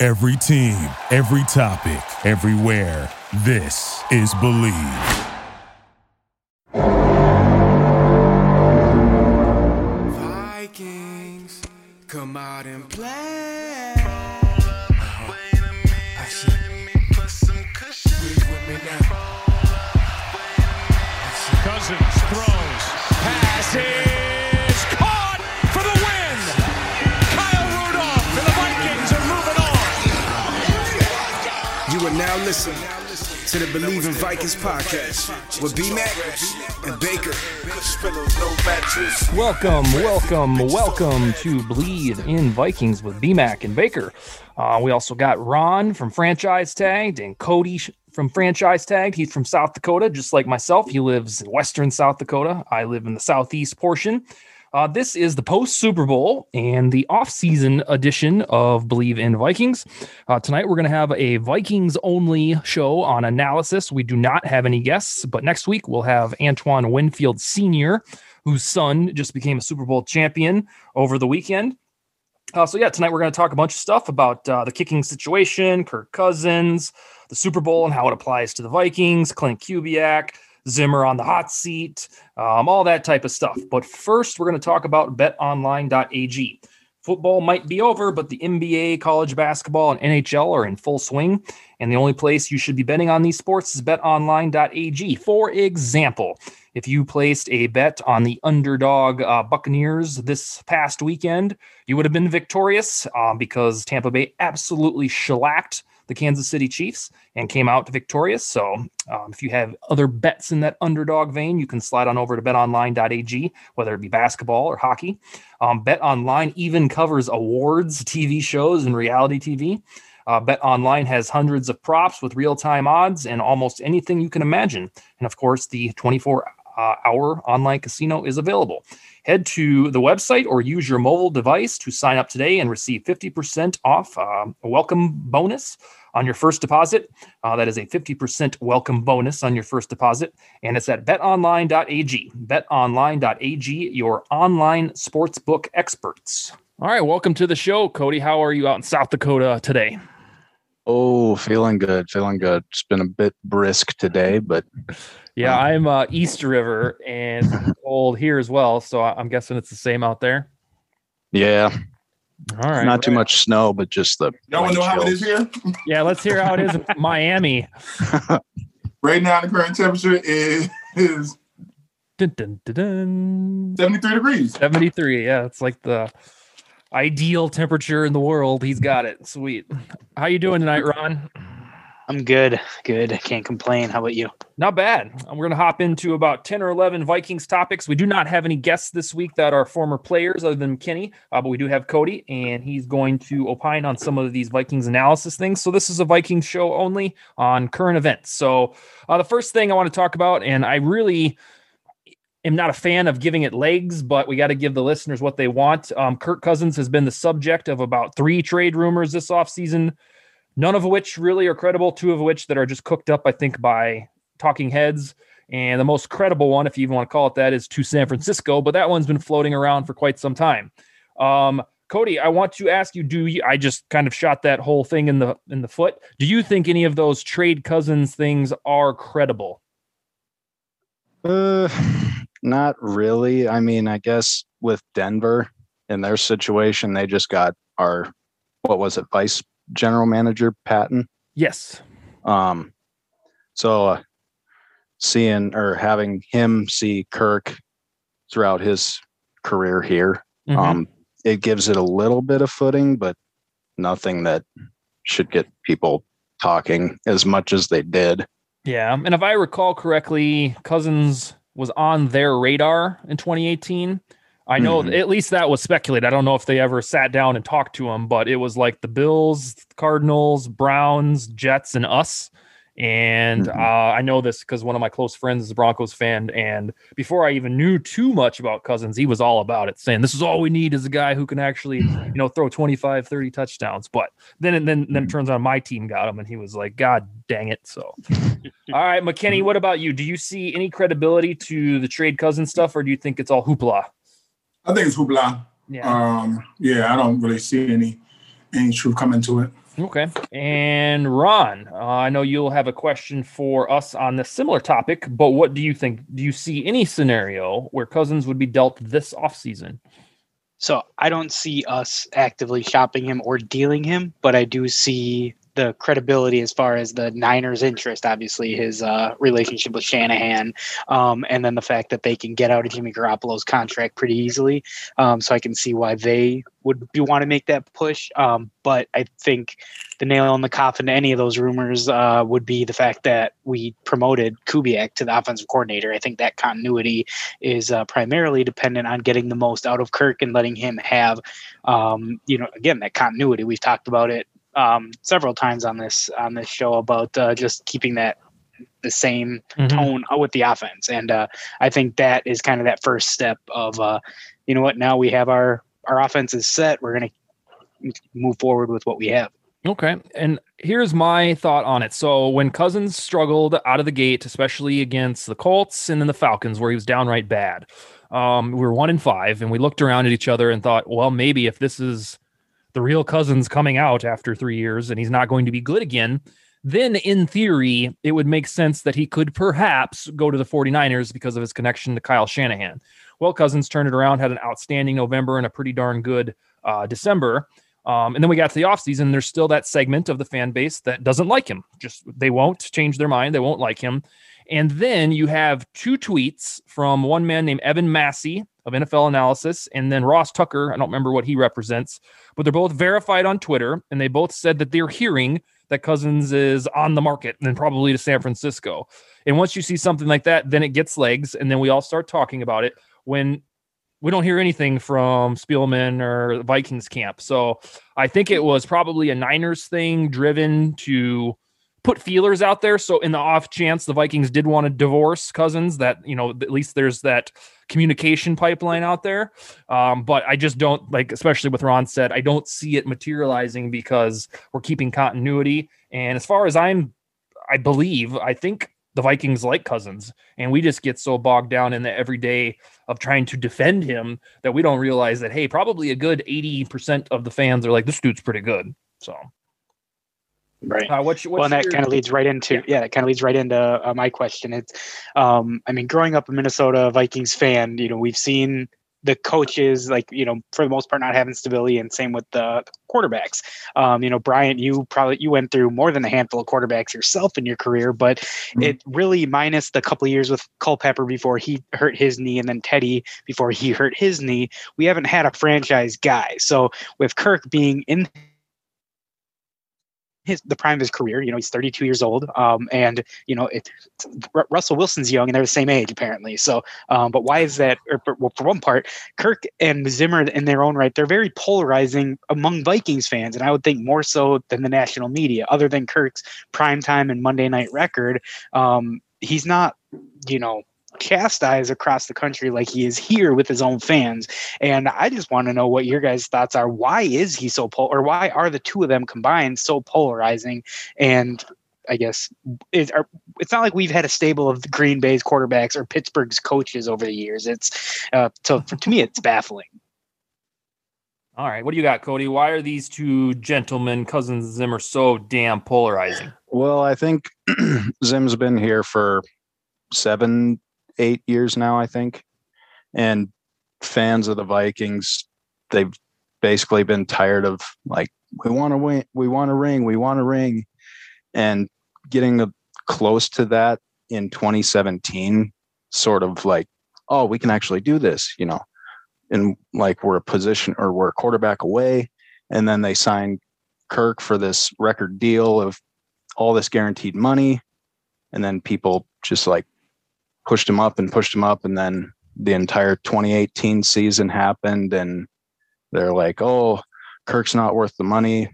Every team, every topic, everywhere. This is Believe. Vikings, come out and play. Cousins throws, passes, are now listening to the Believe in Vikings podcast with B Mac and Baker. Welcome, welcome, welcome to Believe in Vikings with BMAC and Baker. Uh, we also got Ron from Franchise Tagged and Cody from Franchise Tagged. He's from South Dakota, just like myself. He lives in Western South Dakota. I live in the Southeast portion. Uh, this is the post Super Bowl and the off-season edition of Believe in Vikings. Uh, tonight we're going to have a Vikings only show on analysis. We do not have any guests, but next week we'll have Antoine Winfield Sr., whose son just became a Super Bowl champion over the weekend. Uh, so yeah, tonight we're going to talk a bunch of stuff about uh, the kicking situation, Kirk Cousins, the Super Bowl and how it applies to the Vikings, Clint Kubiak, Zimmer on the hot seat, um, all that type of stuff. But first, we're going to talk about BetOnline.ag. Football might be over, but the NBA, college basketball, and NHL are in full swing. And the only place you should be betting on these sports is betonline.ag. For example, if you placed a bet on the underdog uh, Buccaneers this past weekend, you would have been victorious um, because Tampa Bay absolutely shellacked the Kansas City Chiefs and came out victorious. So um, if you have other bets in that underdog vein, you can slide on over to betonline.ag, whether it be basketball or hockey. Um, Bet Online even covers awards, TV shows, and reality TV. Uh, Bet Online has hundreds of props with real time odds and almost anything you can imagine. And of course, the 24 uh, hour online casino is available. Head to the website or use your mobile device to sign up today and receive 50% off uh, a welcome bonus on your first deposit. Uh, that is a 50% welcome bonus on your first deposit. And it's at betonline.ag. Betonline.ag, your online sportsbook experts. All right, welcome to the show, Cody. How are you out in South Dakota today? Oh, feeling good, feeling good. It's been a bit brisk today, but Yeah, I'm uh, East River and cold here as well. So I- I'm guessing it's the same out there. yeah, All right. not too much snow, but just the Y'all want to know how it is here? Yeah, let's hear how it is in Miami. Right now, the current temperature is, is Dun, dun, dun, dun. 73 degrees. 73. Yeah, it's like the ideal temperature in the world. He's got it. Sweet. How you doing tonight, Ron? I'm good. Good. Can't complain. How about you? Not bad. Uh, We're going to hop into about 10 or 11 Vikings topics. We do not have any guests this week that are former players other than Kenny, uh, but we do have Cody, and he's going to opine on some of these Vikings analysis things. So, this is a Vikings show only on current events. So, uh, the first thing I want to talk about, and I really am not a fan of giving it legs, but we got to give the listeners what they want. Um, Kirk Cousins has been the subject of about three trade rumors this offseason, none of which really are credible, two of which that are just cooked up, I think, by talking heads. And the most credible one, if you even want to call it that, is to San Francisco, but that one's been floating around for quite some time. Um, Cody, I want to ask you: Do you? I just kind of shot that whole thing in the in the foot. Do you think any of those trade cousins things are credible? Uh, not really. I mean, I guess with Denver in their situation, they just got our what was it, vice general manager Paton. Yes. Um, so uh, seeing or having him see Kirk throughout his career here, Mhm. um, it gives it a little bit of footing, but nothing that should get people talking as much as they did. Yeah, and if I recall correctly, Cousins was on their radar in 2018. I know Mhm. at least that was speculated. I don't know if they ever sat down and talked to him, but it was like the Bills, Cardinals, Browns, Jets, and us. And Mhm. uh, I know this because one of my close friends is a Broncos fan. And before I even knew too much about Cousins, he was all about it, saying this is all we need is a guy who can actually, you know, throw 25, 30 touchdowns. But then and then then it turns out my team got him, and he was like, God dang it. So all right, McKinnie, what about you? Do you see any credibility to the trade cousin stuff, or do you think it's all hoopla? I think it's hoopla. Yeah. Um, yeah, I don't really see any any truth coming to it. Okay. And Ron, uh, I know you'll have a question for us on this similar topic, but what do you think? Do you see any scenario where Cousins would be dealt this offseason? So I don't see us actively shopping him or dealing him, but I do see the credibility as far as the Niners' interest, obviously his uh, relationship with Shanahan, um, and then the fact that they can get out of Jimmy Garoppolo's contract pretty easily. Um, so I can see why they would be, want to make that push. Um, but I think the nail in the coffin to any of those rumors uh, would be the fact that we promoted Kubiak to the offensive coordinator. I think that continuity is uh, primarily dependent on getting the most out of Kirk and letting him have, um, you know, again that continuity. We've talked about it um, several times on this on this show about uh, just keeping that the same tone with the offense, and uh, I think that is kind of that first step of, uh, you know what, now we have our our offense is set. We're gonna move forward with what we have. Okay. And here's my thought on it. So when Cousins struggled out of the gate, especially against the Colts and then the Falcons, where he was downright bad, um, we were one in five, and we looked around at each other and thought, well, maybe if this is the real Cousins coming out after three years and he's not going to be good again, then in theory, it would make sense that he could perhaps go to the 49ers because of his connection to Kyle Shanahan. Well, Cousins turned it around, had an outstanding November and a pretty darn good uh, December. Um, and then we got to the offseason. There's still that segment of the fan base that doesn't like him. Just they won't change their mind. They won't like him. And then you have two tweets from one man named Evan Massey of NFL Analysis and then Ross Tucker. I don't remember what he represents, but they're both verified on Twitter. And they both said that they're hearing that Cousins is on the market and probably to San Francisco. And once you see something like that, then it gets legs. And then we all start talking about it when we don't hear anything from Spielman or Vikings camp. So I think it was probably a Niners thing driven to put feelers out there. So in the off chance the Vikings did want to divorce Cousins, that you know at least there's that communication pipeline out there. Um, but I just don't like, especially with Ron said, I don't see it materializing because we're keeping continuity. And as far as I'm, I believe, I think the Vikings like Cousins, and we just get so bogged down in the everyday of trying to defend him that we don't realize that hey, probably a good eighty percent of the fans are like, this dude's pretty good. So, Right. uh, what's, what's well, and that your- kind of leads right into Yeah. yeah, that kind of leads right into uh, my question. It's, um, I mean, growing up a Minnesota Vikings fan, you know, we've seen the coaches like you know for the most part not having stability, and same with the quarterbacks. Um, you know, Bryant, you probably you went through more than a handful of quarterbacks yourself in your career, but it really minus the couple of years with Culpepper before he hurt his knee, and then Teddy before he hurt his knee. We haven't had a franchise guy. So with Kirk being in his the prime of his career. You know, he's 32 years old, um, and you know, it, Russell Wilson's young, and they're the same age apparently. So, um, but why is that? Or, well, for one part, Kirk and Zimmer, in their own right, they're very polarizing among Vikings fans, and I would think more so than the national media. Other than Kirk's primetime and Monday night record, um, he's not, you know. Chastised across the country like he is here with his own fans, and I just want to know what your guys' thoughts are. Why is he so pol, or why are the two of them combined so polarizing? And I guess is are, it's not like we've had a stable of Green Bay's quarterbacks or Pittsburgh's coaches over the years. It's uh, so for, to me, it's baffling. All right, what do you got, Cody? Why are these two gentlemen, cousins Zimmer, so damn polarizing? Well, I think Zim's been here for seven, eight years now, I think. And fans of the Vikings, they've basically been tired of like, we want to win, we want to ring, we want to ring. And getting a, close to that in 2017, sort of like, oh, we can actually do this, you know. And like we're a position or we're a quarterback away. And then they signed Kirk for this record deal of all this guaranteed money and then people just like pushed him up and pushed him up and then the entire 2018 season happened and they're like, oh, Kirk's not worth the money.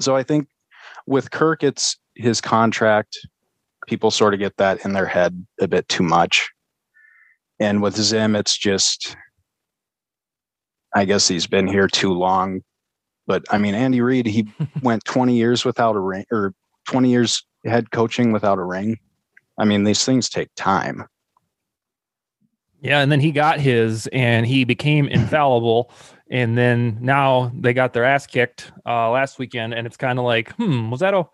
So I think with Kirk, it's his contract. People sort of get that in their head a bit too much. And with Zim, it's just, I guess he's been here too long. But I mean, Andy Reid, he went 20 years without a ring or 20 years head coaching without a ring. I mean, these things take time. Yeah, and then he got his and he became infallible. And then now they got their ass kicked uh, last weekend, and it's kind of like, hmm, was that a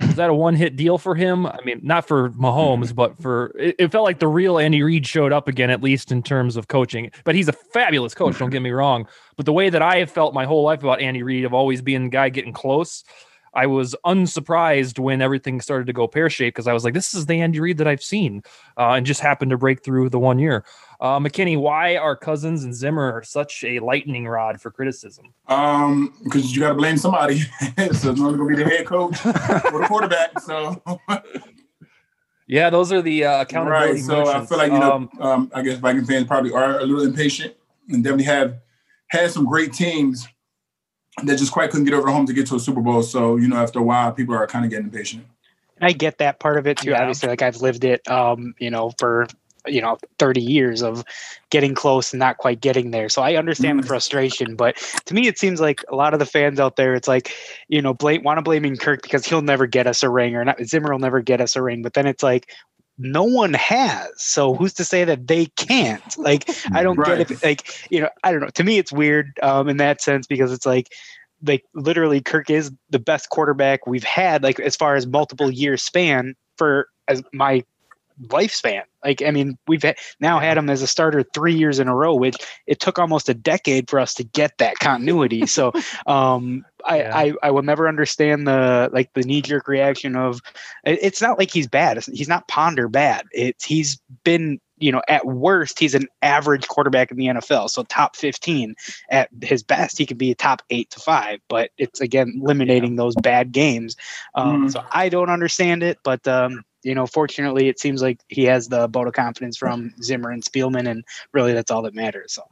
was that a one hit deal for him? I mean, not for Mahomes, but for it, it, felt like the real Andy Reid showed up again, at least in terms of coaching. But he's a fabulous coach, don't get me wrong. But the way that I have felt my whole life about Andy Reid of always being the guy getting close, I was unsurprised when everything started to go pear shaped because I was like, this is the Andy Reid that I've seen, uh, and just happened to break through the one year. Uh, McKinnie, why are Cousins and Zimmer such a lightning rod for criticism? Um, because you got to blame somebody. so it's not going to be the head coach or the quarterback. So. yeah, those are the uh, accountability. Right. So I feel like you know, um, um, I guess Viking fans probably are a little impatient and definitely have had some great teams that just quite couldn't get over home to get to a Super Bowl. So you know, after a while, people are kind of getting impatient. I get that part of it too. Yeah. Obviously, like I've lived it, um, you know, for you know 30 years of getting close and not quite getting there so i understand the mm. frustration but to me it seems like a lot of the fans out there it's like you know blame want to blaming kirk because he'll never get us a ring or not zimmer will never get us a ring but then it's like no one has. So who's to say that they can't? Like i don't right. get it like you know i don't know. To me it's weird um in that sense because it's like like literally kirk is the best quarterback we've had like as far as multiple year span for as my lifespan. Like, I mean, we've had, now had him as a starter three years in a row, which it took almost a decade for us to get that continuity. so, um, I, yeah. I, I will never understand the like the knee jerk reaction of it's not like he's bad. He's not ponder bad. It's he's been you know at worst he's an average quarterback in the NFL. So top fifteen at his best he could be a top eight to five. But it's again eliminating those bad games. Um, mm. So I don't understand it, but um, you know, fortunately, it seems like he has the vote of confidence from Zimmer and Spielman, and really that's all that matters. So.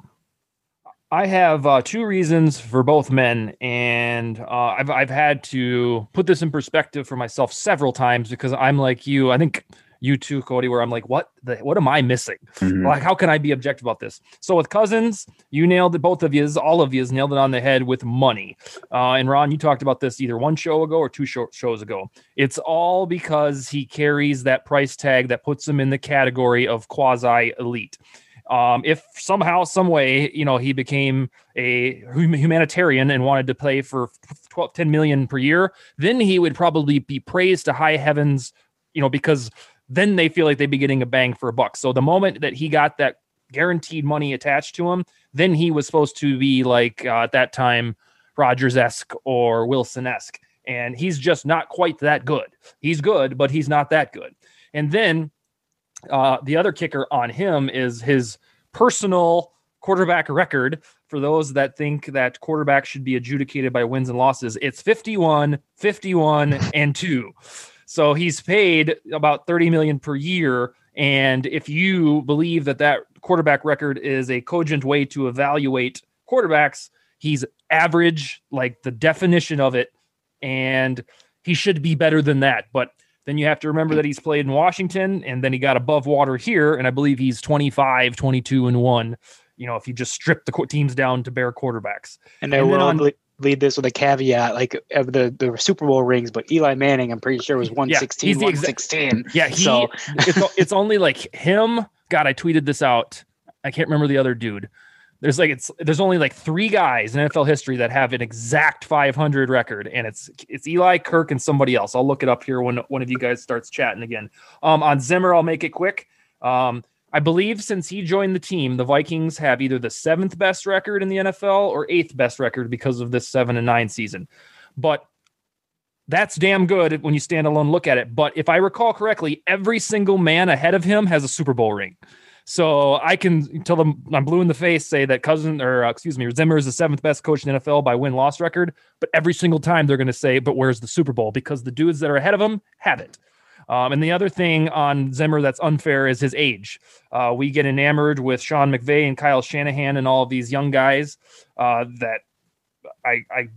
I have uh, two reasons for both men, and uh, I've I've had to put this in perspective for myself several times because I'm like you. I think you too, Cody, where I'm like, what the what am I missing? Mm-hmm. Like, how can I be objective about this? So with Cousins, you nailed it. Both of you, all of you, nailed it on the head with money. Uh, and Ron, you talked about this either one show ago or two show, shows ago. It's all because he carries that price tag that puts him in the category of quasi elite. Um, if somehow, some way, you know, he became a humanitarian and wanted to play for 12, 10 million per year, then he would probably be praised to high heavens, you know, because then they feel like they'd be getting a bang for a buck. So the moment that he got that guaranteed money attached to him, then he was supposed to be like uh, at that time Rodgers esque or Wilson esque. And he's just not quite that good. He's good, but he's not that good. And then uh, the other kicker on him is his personal quarterback record. For those that think that quarterback should be adjudicated by wins and losses, it's 51, 51, and 2. So he's paid about 30 million per year. And if you believe that that quarterback record is a cogent way to evaluate quarterbacks, he's average, like the definition of it. And he should be better than that. But then you have to remember that he's played in Washington and then he got above water here. And I believe he's 25, 22, and one. You know, if you just strip the teams down to bare quarterbacks. And, and then on, lead this with a caveat like of the the Super Bowl rings, but Eli Manning, I'm pretty sure was 116, yeah, 116. yeah, he, so it's, it's only like him. God, I tweeted this out. I can't remember the other dude. There's like it's there's only like three guys in NFL history that have an exact 500 record, and it's it's Eli, Kirk, and somebody else. I'll look it up here when one of you guys starts chatting again. Um, on Zimmer, I'll make it quick. Um, I believe since he joined the team, the Vikings have either the seventh best record in the NFL or eighth best record because of this seven and nine season. But that's damn good when you stand alone look at it. But if I recall correctly, every single man ahead of him has a Super Bowl ring. So I can tell them I'm blue in the face, say that cousin or uh, excuse me, Zimmer is the seventh best coach in NFL by win loss record. But every single time they're going to say, but where's the Super Bowl? Because the dudes that are ahead of him have it. Um, and the other thing on Zimmer that's unfair is his age. Uh, we get enamored with Sean McVay and Kyle Shanahan and all of these young guys uh, that I, I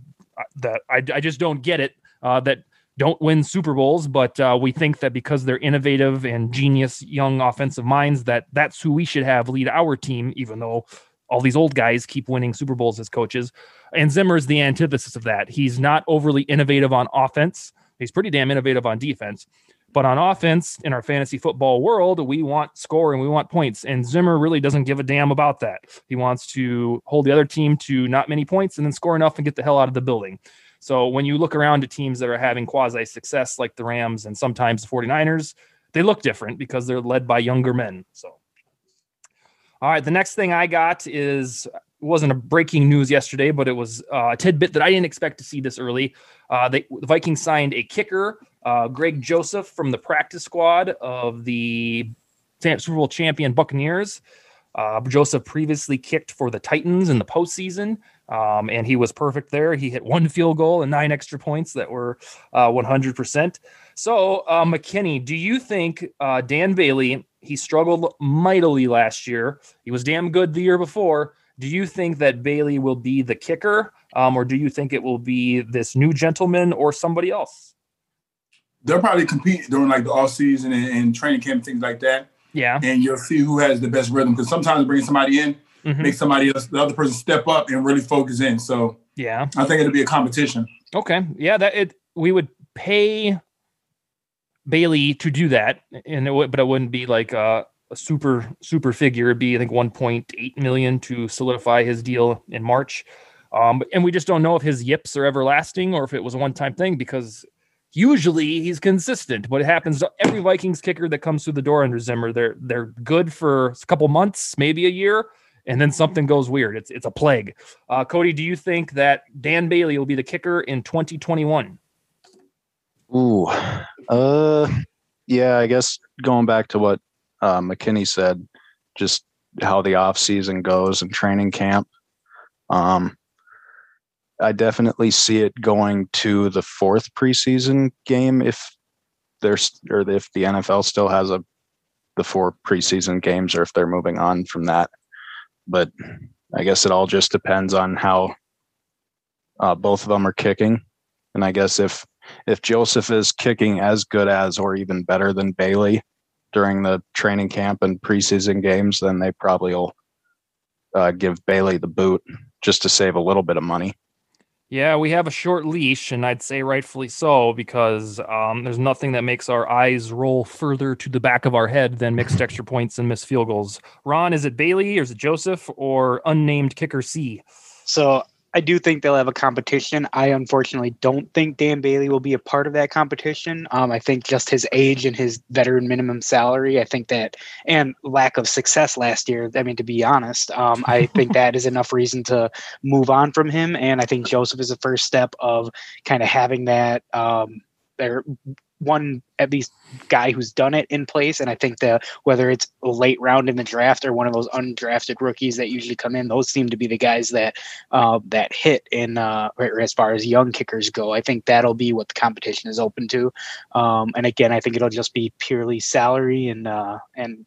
that I, I just don't get it. Uh, that don't win Super Bowls, but uh, we think that because they're innovative and genius young offensive minds, that that's who we should have lead our team, even though all these old guys keep winning Super Bowls as coaches. And Zimmer is the antithesis of that. He's not overly innovative on offense. He's pretty damn innovative on defense. But on offense, in our fantasy football world, we want score and we want points. And Zimmer really doesn't give a damn about that. He wants to hold the other team to not many points and then score enough and get the hell out of the building. So when you look around at teams that are having quasi success like the Rams and sometimes the 49ers, they look different because they're led by younger men. So, all right, the next thing I got is wasn't a breaking news yesterday, but it was uh, a tidbit that I didn't expect to see this early. Uh, they, the Vikings signed a kicker, uh, Greg Joseph, from the practice squad of the Super Bowl champion Buccaneers. Uh, Joseph previously kicked for the Titans in the postseason, um, and he was perfect there. He hit one field goal and nine extra points that were uh, 100%. So, uh, McKinnie, do you think uh, Dan Bailey, he struggled mightily last year? He was damn good the year before. Do you think that Bailey will be the kicker, um, or do you think it will be this new gentleman or somebody else? They'll probably compete during like the off season and, and training camp, things like that. Yeah. And you'll see who has the best rhythm because sometimes bringing somebody in mm-hmm. make somebody else, the other person step up and really focus in. So yeah, I think it'll be a competition. Okay. Yeah. That it, we would pay Bailey to do that. And it would, but it wouldn't be like a, a super, super figure. It'd be, I think 1.8 million to solidify his deal in March. Um, and we just don't know if his yips are everlasting or if it was a one-time thing because usually he's consistent, but it happens to every Vikings kicker that comes through the door under Zimmer. They're they're good for a couple months, maybe a year, and then something goes weird. It's it's a plague. Uh, Cody, do you think that Dan Bailey will be the kicker in 2021? Ooh, uh, yeah. I guess going back to what uh, McKinnie said, just how the off season goes and training camp. Um, I definitely see it going to the fourth preseason game if there's or if the NFL still has a the four preseason games or if they're moving on from that. But I guess it all just depends on how uh, both of them are kicking. And I guess if if Joseph is kicking as good as or even better than Bailey during the training camp and preseason games, then they probably will uh, give Bailey the boot just to save a little bit of money. Yeah, we have a short leash, and I'd say rightfully so because um, there's nothing that makes our eyes roll further to the back of our head than mixed extra points and missed field goals. Ron, is it Bailey or is it Joseph or unnamed kicker C? So I do think they'll have a competition. I unfortunately don't think Dan Bailey will be a part of that competition. Um, I think just his age and his veteran minimum salary, I think that, and lack of success last year. I mean, to be honest, um, I think that is enough reason to move on from him. And I think Joseph is the first step of kind of having that. Um, there one at least guy who's done it in place. And I think that whether it's a late round in the draft or one of those undrafted rookies that usually come in, those seem to be the guys that uh, that hit in uh, as far as young kickers go. I think that'll be what the competition is open to. Um, and again, I think it'll just be purely salary and uh, and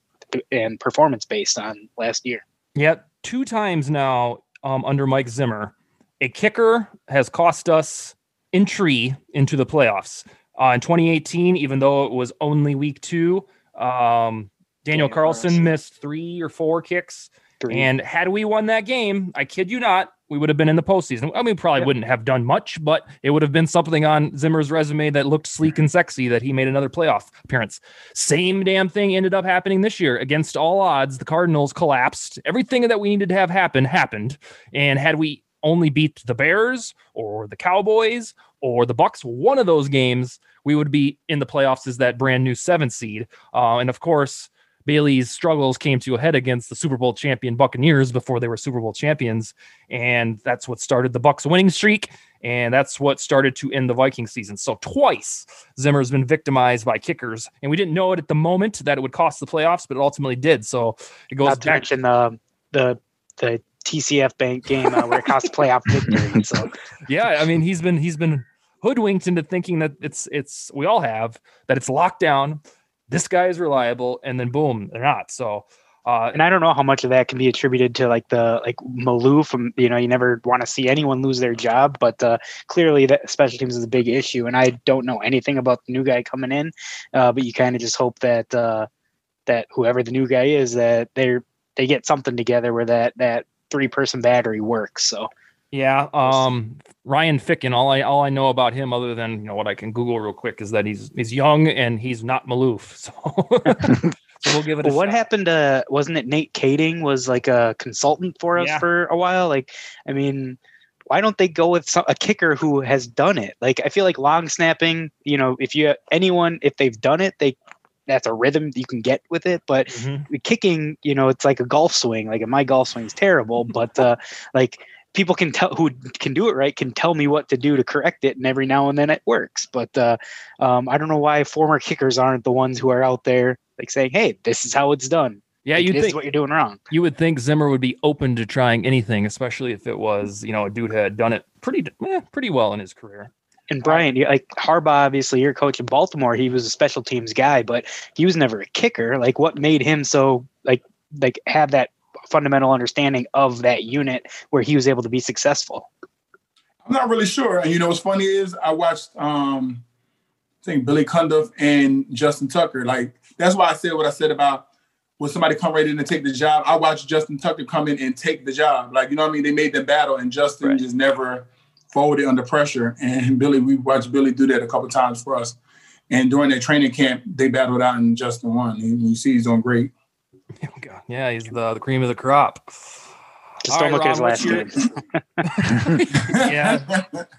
and performance based on last year. Yep, two times now um, under Mike Zimmer, a kicker has cost us entry into the playoffs. Uh, in 2018, even though it was only week two, um, Daniel, Daniel Carlson, Carlson missed three or four kicks. Three. And had we won that game, I kid you not, we would have been in the postseason. I mean, probably yep. wouldn't have done much, but it would have been something on Zimmer's resume that looked sleek and sexy that he made another playoff appearance. Same damn thing ended up happening this year. Against all odds, the Cardinals collapsed. Everything that we needed to have happen happened. And had we only beat the Bears or the Cowboys or the Bucks, one of those games, we would be in the playoffs as that brand new seven seed. Uh, and of course, Bailey's struggles came to a head against the Super Bowl champion Buccaneers before they were Super Bowl champions, and that's what started the Bucks winning streak, and that's what started to end the Viking season. So twice Zimmer's been victimized by kickers, and we didn't know it at the moment that it would cost the playoffs, but it ultimately did. So it goes Not to back. mention the the the TCF Bank game uh, where it cost playoff victory. So yeah, I mean he's been he's been hoodwinked into thinking that it's it's we all have that it's locked down. This guy is reliable, and then boom, they're not. So uh, and I don't know how much of that can be attributed to like the like Maloof from you know you never want to see anyone lose their job, but uh, clearly that special teams is a big issue. And I don't know anything about the new guy coming in, uh, but you kind of just hope that uh, that whoever the new guy is that they're they get something together where that that three person battery works. So yeah, um, Ryan Ficken. All I all I know about him, other than you know what I can Google real quick, is that he's he's young and he's not Maloof. So. So we'll give it. What shot. happened to? Wasn't it Nate Kaeding was like a consultant for us yeah. for a while? Like, I mean, why don't they go with some, a kicker who has done it? Like, I feel like long snapping. You know, if you anyone if they've done it, they that's a rhythm you can get with it. But mm-hmm. kicking, you know, it's like a golf swing. Like my golf swing's terrible, but uh, like people can tell who can do it right can tell me what to do to correct it and every now and then it works but uh, um, i don't know why former kickers aren't the ones who are out there like saying hey this is how it's done yeah you think what you're doing wrong you would think zimmer would be open to trying anything especially if it was you know a dude had done it pretty eh, pretty well in his career and Bryant, like Harbaugh, obviously your coach in Baltimore, he was a special teams guy, but he was never a kicker. Like, what made him so like like have that fundamental understanding of that unit where he was able to be successful? I'm not really sure. And you know what's funny is I watched um I think Billy Cundiff and Justin Tucker. Like that's why I said what I said about when somebody come right in and take the job. I watched Justin Tucker come in and take the job. Like, you know what I mean? They made them battle and Justin right. just never folded under pressure. And Billy, we watched Billy do that a couple times for us. And during their training camp, they battled out and Justin won. And you see he's doing great. Yeah, he's the, the cream of the crop. Just All don't right, look Ron, at his last name. yeah.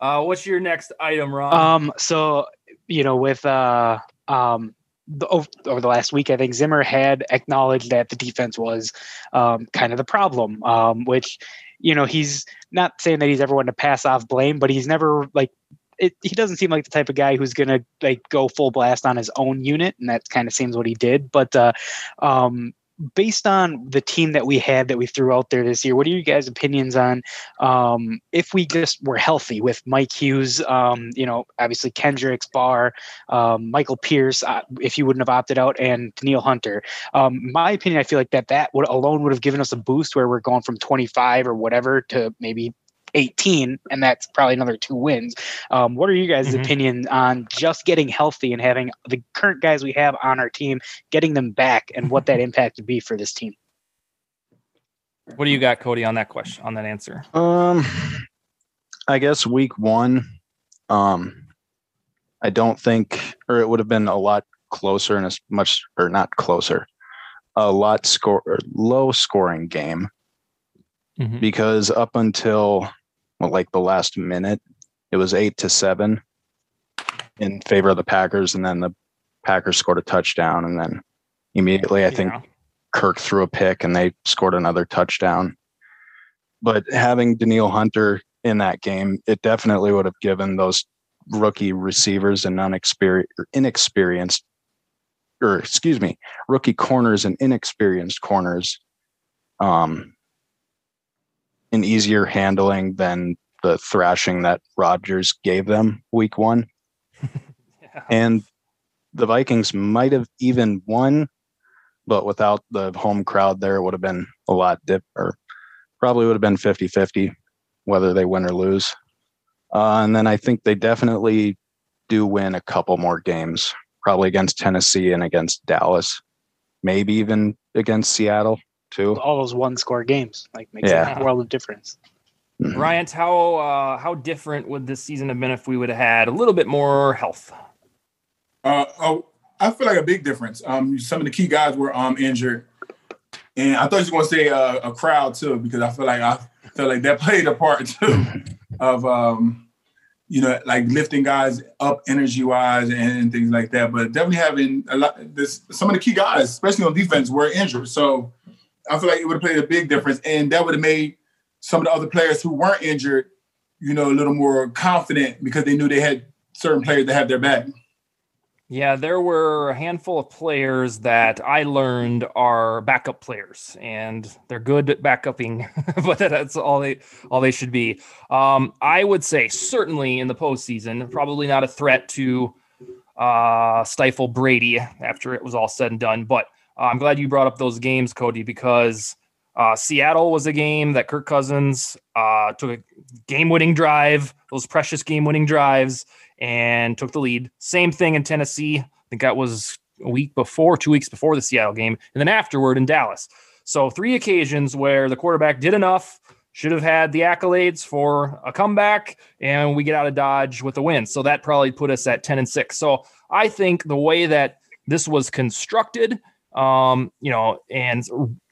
Uh, what's your next item, Ron? Um, so you know, with uh, um, the, over the last week, I think Zimmer had acknowledged that the defense was um, kind of the problem, um, which you know he's not saying that he's ever one to pass off blame, but he's never like it, he doesn't seem like the type of guy who's to like go full blast on his own unit, and that kind of seems what he did. But uh, um, based on the team that we had that we threw out there this year, what are you guys' opinions on um, if we just were healthy with Mike Hughes, um, you know, obviously Kendricks, Barr, um, Michael Pierce, uh, if you wouldn't have opted out, and Neil Hunter? Um, my opinion, I feel like that that would alone would have given us a boost where we're going from 25 or whatever to maybe 18, and that's probably another two wins. Um, what are you guys' mm-hmm. opinion on just getting healthy and having the current guys we have on our team, getting them back, and what that impact would be for this team? What do you got, Cody, on that question, on that answer? Um, I guess week one, um, I don't think, or it would have been a lot closer and as much, or not closer, a lot score, low scoring game. Mm-hmm. Because up until well, like the last minute, it was eight to seven in favor of the Packers, and then the Packers scored a touchdown, and then immediately I think Kirk threw a pick, and they scored another touchdown. But having Danielle Hunter in that game, it definitely would have given those rookie receivers and unexperienced, inexperienced, or excuse me, rookie corners and inexperienced corners, um, an easier handling than the thrashing that Rodgers gave them week one. yeah. And the Vikings might have even won, but without the home crowd there, it would have been a lot dip or probably would have been 50 50 whether they win or lose. Uh, and then I think they definitely do win a couple more games, probably against Tennessee and against Dallas, maybe even against Seattle too. All those one score games like makes yeah. a world of difference. Mm-hmm. Ryan, how uh, how different would this season have been if we would have had a little bit more health? Uh, oh, I feel like a big difference. Um, some of the key guys were um injured, and I thought you were going to say uh, a crowd too, because I feel like I felt like that played a part too of um, you know, like lifting guys up energy wise and, and, things like that. But definitely having a lot. This some of the key guys, especially on defense, were injured, so I feel like it would have played a big difference, and that would have made some of the other players who weren't injured, you know, a little more confident because they knew they had certain players that had their back. Yeah, there were a handful of players that I learned are backup players, and they're good at backupping, but that's all they all they should be. Um, I would say certainly in the postseason, probably not a threat to uh, stifle Brady after it was all said and done. But uh, I'm glad you brought up those games, Cody, because uh, Seattle was a game that Kirk Cousins uh, took a game-winning drive, those precious game-winning drives and took the lead. Same thing in Tennessee. I think that was a week before, two weeks before the Seattle game, and then afterward in Dallas. So three occasions where the quarterback did enough, should have had the accolades for a comeback, and we get out of Dodge with a win. So that probably put us at 10 and 6. So I think the way that this was constructed, um, you know, and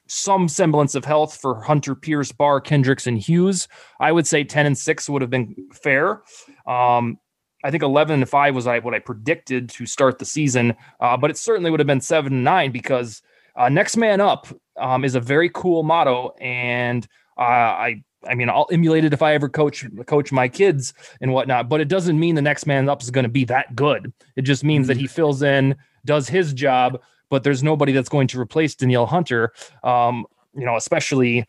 some semblance of health for Hunter Pierce, Barr, Kendricks, and Hughes, I would say 10 and 6 would have been fair. Um, I think 11 and 5 was what I predicted to start the season, uh, but it certainly would have been 7 and 9 because uh, next man up um, is a very cool motto. And uh, I, I mean, I'll emulate it if I ever coach coach my kids and whatnot, but it doesn't mean the next man up is going to be that good. It just means that he mm-hmm. fills in, does his job, but there's nobody that's going to replace Danielle Hunter. Um, you know, especially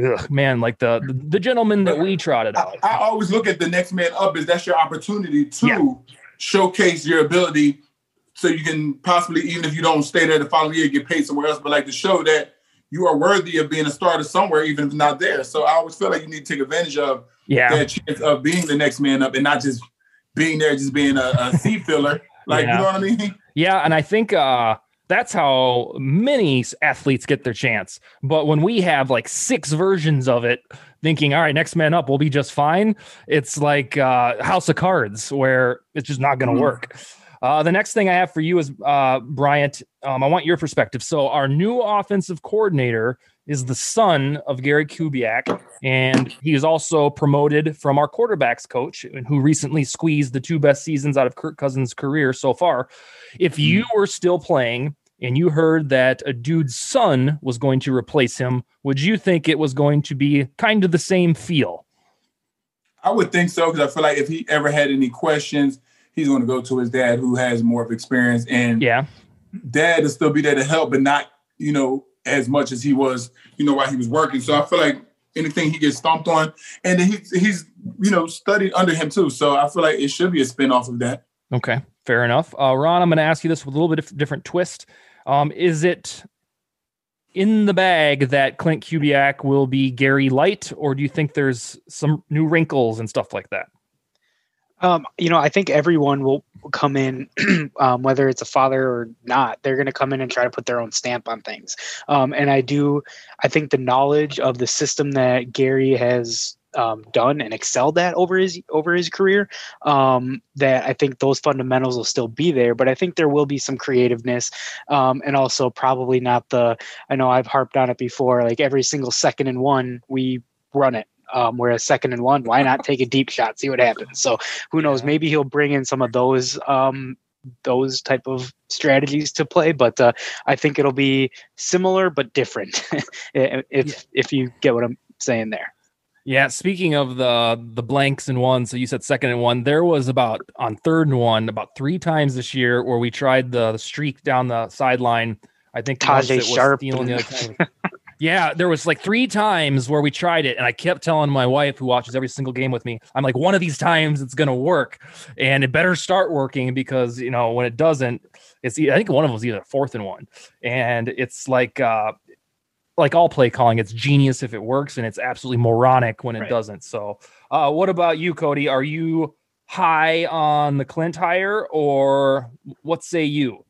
ugh, man, like the, the, the gentleman that we trotted out. I, I, always look at the next man up as that's your opportunity to yeah. showcase your ability, so you can possibly even if you don't stay there the following year, get paid somewhere else, but like to show that you are worthy of being a starter somewhere, even if not there. So I always feel like you need to take advantage of yeah. that chance of being the next man up and not just being there, just being a, a seat filler. Like yeah. you know what I mean? Yeah, and I think uh that's how many athletes get their chance. But when we have like six versions of it, thinking, all right, next man up we'll be just fine, it's like uh, House of Cards where it's just not going to mm-hmm. work. Uh, the next thing I have for you is uh, Bryant. Um, I want your perspective. So, our new offensive coordinator is the son of Gary Kubiak, and he is also promoted from our quarterbacks coach, and who recently squeezed the two best seasons out of Kirk Cousins' career so far. If you mm-hmm. were still playing and you heard that a dude's son was going to replace him, would you think it was going to be kind of the same feel? I would think so because I feel like if he ever had any questions, he's going to go to his dad who has more of experience and yeah, dad will still be there to help, but not you know as much as he was you know while he was working. So I feel like anything he gets stomped on, and then he's he's you know studied under him too. So I feel like it should be a spin off of that. Okay, fair enough. Uh, Ron, I'm going to ask you this with a little bit of different twist. Um, is it in the bag that Clint Kubiak will be Gary Light, or do you think there's some new wrinkles and stuff like that? Um, you know, I think everyone will come in, um, whether it's a father or not, they're going to come in and try to put their own stamp on things. Um, and I do, I think the knowledge of the system that Gary has um, done and excelled at over his over his career. Um, that I think those fundamentals will still be there, but I think there will be some creativeness, um, and also probably not the. I know I've harped on it before. Like every single second and one, we run it. Um, whereas second and one, why not take a deep shot, see what happens? So who knows? Maybe he'll bring in some of those um, those type of strategies to play but uh, i think it'll be similar but different if yeah. if you get what i'm saying there yeah, speaking of the the blanks and one, so you said second and one. There was about on third and one about three times this year where we tried the, the streak down the sideline. I think Tajaé Sharpe. yeah, there was like three times where we tried it, and I kept telling my wife, who watches every single game with me, I'm like, one of these times it's gonna work, and it better start working because you know when it doesn't, it's I think one of them was either fourth and one, and it's like uh, like all play calling, it's genius if it works, and it's absolutely moronic when it right. doesn't. So, uh, what about you, Cody? Are you high on the Clint hire, or what say you?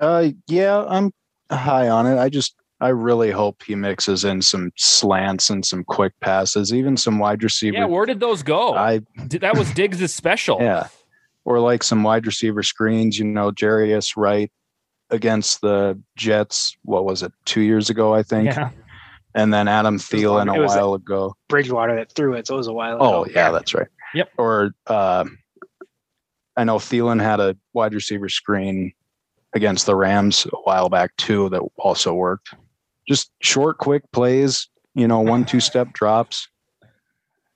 Uh, yeah, I'm high on it. I just I really hope he mixes in some slants and some quick passes, even some wide receiver. Yeah, where did those go? I that was Diggs' special. Yeah, or like some wide receiver screens. You know, Jarius Wright against the Jets. What was it? Two years ago, I think. Yeah. And then Adam Thielen a while ago. Bridgewater that threw it, so it was a while ago. oh, yeah, that's right. Yep. Or uh, I know Thielen had a wide receiver screen against the Rams a while back too that also worked. Just short, quick plays. You know, one two step drops.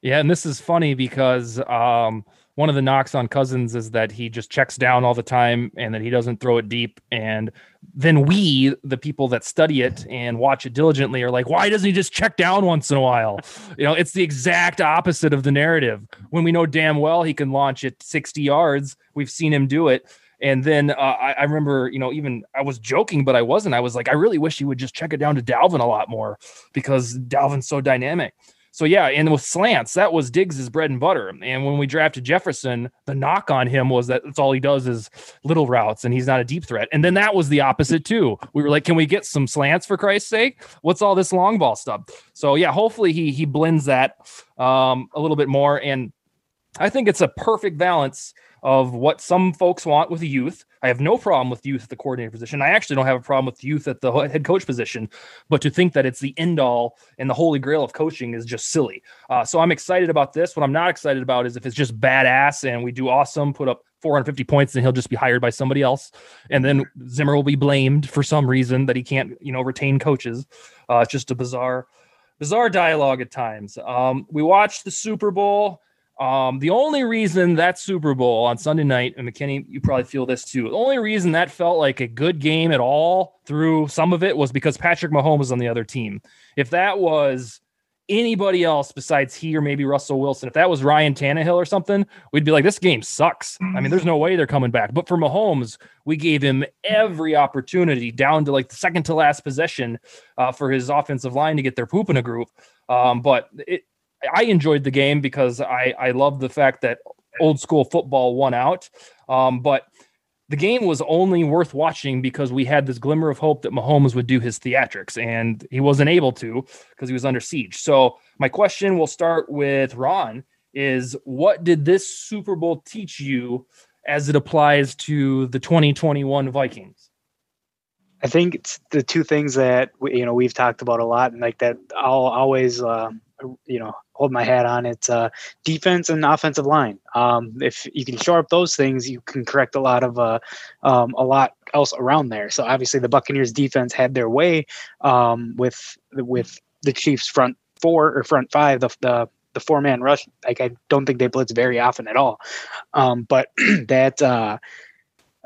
Yeah, and this is funny because um, one of the knocks on Cousins is that he just checks down all the time and that he doesn't throw it deep. And then we, the people that study it and watch it diligently, are like, why doesn't he just check down once in a while? You know, it's the exact opposite of the narrative. When we know damn well he can launch it 60 yards, we've seen him do it. And then uh, I, I, remember, you know, even I was joking, but I wasn't. I was like, I really wish he would just check it down to Dalvin a lot more because Dalvin's so dynamic. So yeah, and with slants, that was Diggs's bread and butter. And when we drafted Jefferson, the knock on him was that that's all he does is little routes and he's not a deep threat. And then that was the opposite too. We were like, can we get some slants for Christ's sake? What's all this long ball stuff? So yeah, hopefully he he blends that um, a little bit more. And I think it's a perfect balance of what some folks want with youth. I have no problem with youth at the coordinator position. I actually don't have a problem with youth at the head coach position, but to think that it's the end all and the holy grail of coaching is just silly. Uh, so I'm excited about this. What I'm not excited about is if it's just badass and we do awesome, put up 450 points, and he'll just be hired by somebody else, and then Zimmer will be blamed for some reason that he can't, you know, retain coaches. Uh, it's just a bizarre, bizarre dialogue at times. Um, we watched the Super Bowl. Um, the only reason that Super Bowl on Sunday night, and McKinnie, you probably feel this too. The only reason that felt like a good game at all through some of it was because Patrick Mahomes was on the other team. If that was anybody else besides he or maybe Russell Wilson, if that was Ryan Tannehill or something, we'd be like, this game sucks. I mean, there's no way they're coming back. But for Mahomes, we gave him every opportunity down to like the second to last possession uh, for his offensive line to get their poop in a group. Um, but it, I enjoyed the game because I I love the fact that old school football won out. Um, but the game was only worth watching because we had this glimmer of hope that Mahomes would do his theatrics, and he wasn't able to because he was under siege. So my question will start with Ron: Is what did this Super Bowl teach you as it applies to the 2021 Vikings? I think it's the two things that we, you know we've talked about a lot, and like that I'll always uh, you know hold my hat on. It's uh, defense and offensive line. Um, if you can shore up those things, you can correct a lot of uh, um, a lot else around there. So obviously, the Buccaneers defense had their way um, with with the Chiefs front four or front five. The the the four man rush. Like I don't think they blitz very often at all. Um, but that. Uh,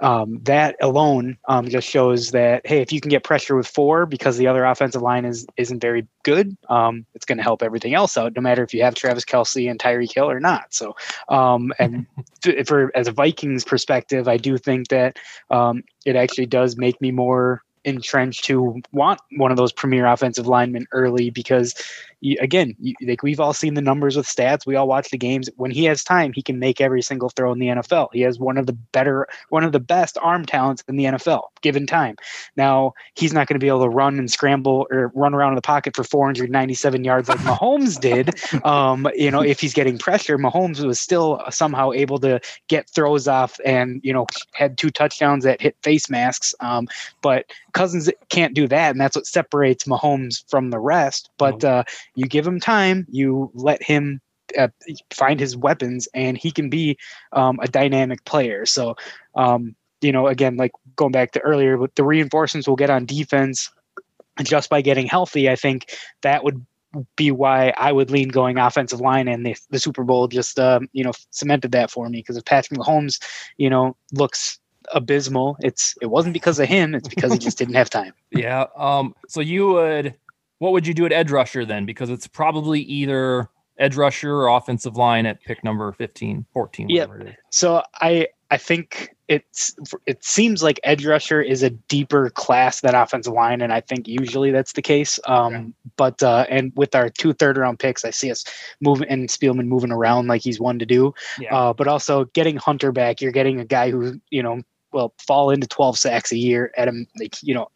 um, that alone um, just shows that hey, if you can get pressure with four because the other offensive line is isn't very good, um, it's going to help everything else out. No matter if you have Travis Kelce and Tyreek Hill or not. So, um, and for as a Vikings perspective, I do think that um, it actually does make me more entrenched to want one of those premier offensive linemen early because you, again you, like we've all seen the numbers with stats. We all watch the games. When he has time he can make every single throw in the NFL he has one of the better one of the best arm talents in the NFL given time. Now he's not going to be able to run and scramble or run around in the pocket for 497 yards like Mahomes did um, you know if he's getting pressure. Mahomes was still somehow able to get throws off and you know had two touchdowns that hit face masks um, but Cousins can't do that, and that's what separates Mahomes from the rest. But uh, you give him time, you let him uh, find his weapons, and he can be um, a dynamic player. So, um, you know, again, like going back to earlier, with the reinforcements we'll get on defense just by getting healthy, I think that would be why I would lean going offensive line, and the, the Super Bowl just um, you know cemented that for me because if Patrick Mahomes, you know, looks abysmal. It's it wasn't because of him. It's because he just didn't have time. Yeah. Um. So you would, what would you do at edge rusher then? Because it's probably either edge rusher or offensive line at pick number 15, 14. Yeah. So I I think it's it seems like edge rusher is a deeper class than offensive line, and I think usually that's the case. Um, okay. But uh, and with our two third round picks, I see us moving and Spielman moving around like he's one to do. Yeah. Uh, but also getting Hunter back, you're getting a guy who you know will fall into 12 sacks a year at a like you know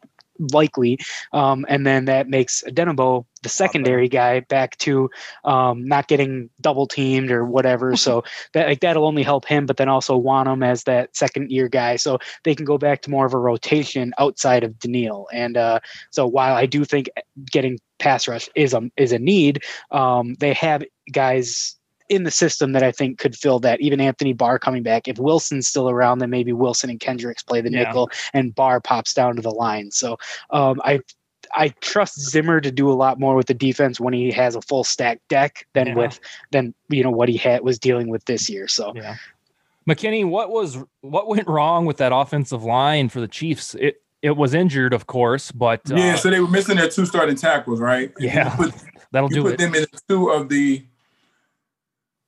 likely um, and then that makes Odenigbo the secondary guy back to um, not getting double teamed or whatever. So that like that'll only help him but then also want him as that second year guy. So they can go back to more of a rotation outside of Danielle and uh, so while I do think getting pass rush is a is a need um, they have guys in the system that I think could fill that. Even Anthony Barr coming back. If Wilson's still around, then maybe Wilson and Kendricks play the yeah. nickel and Barr pops down to the line. So um, I I trust Zimmer to do a lot more with the defense when he has a full stack deck than Yeah. with than you know what he had was dealing with this year. So Yeah. McKinnie, what was what went wrong with that offensive line for the Chiefs? It it was injured, of course, but uh, yeah, so they were missing their two starting tackles, right? And Yeah. You put, that'll you do put it. them in two of the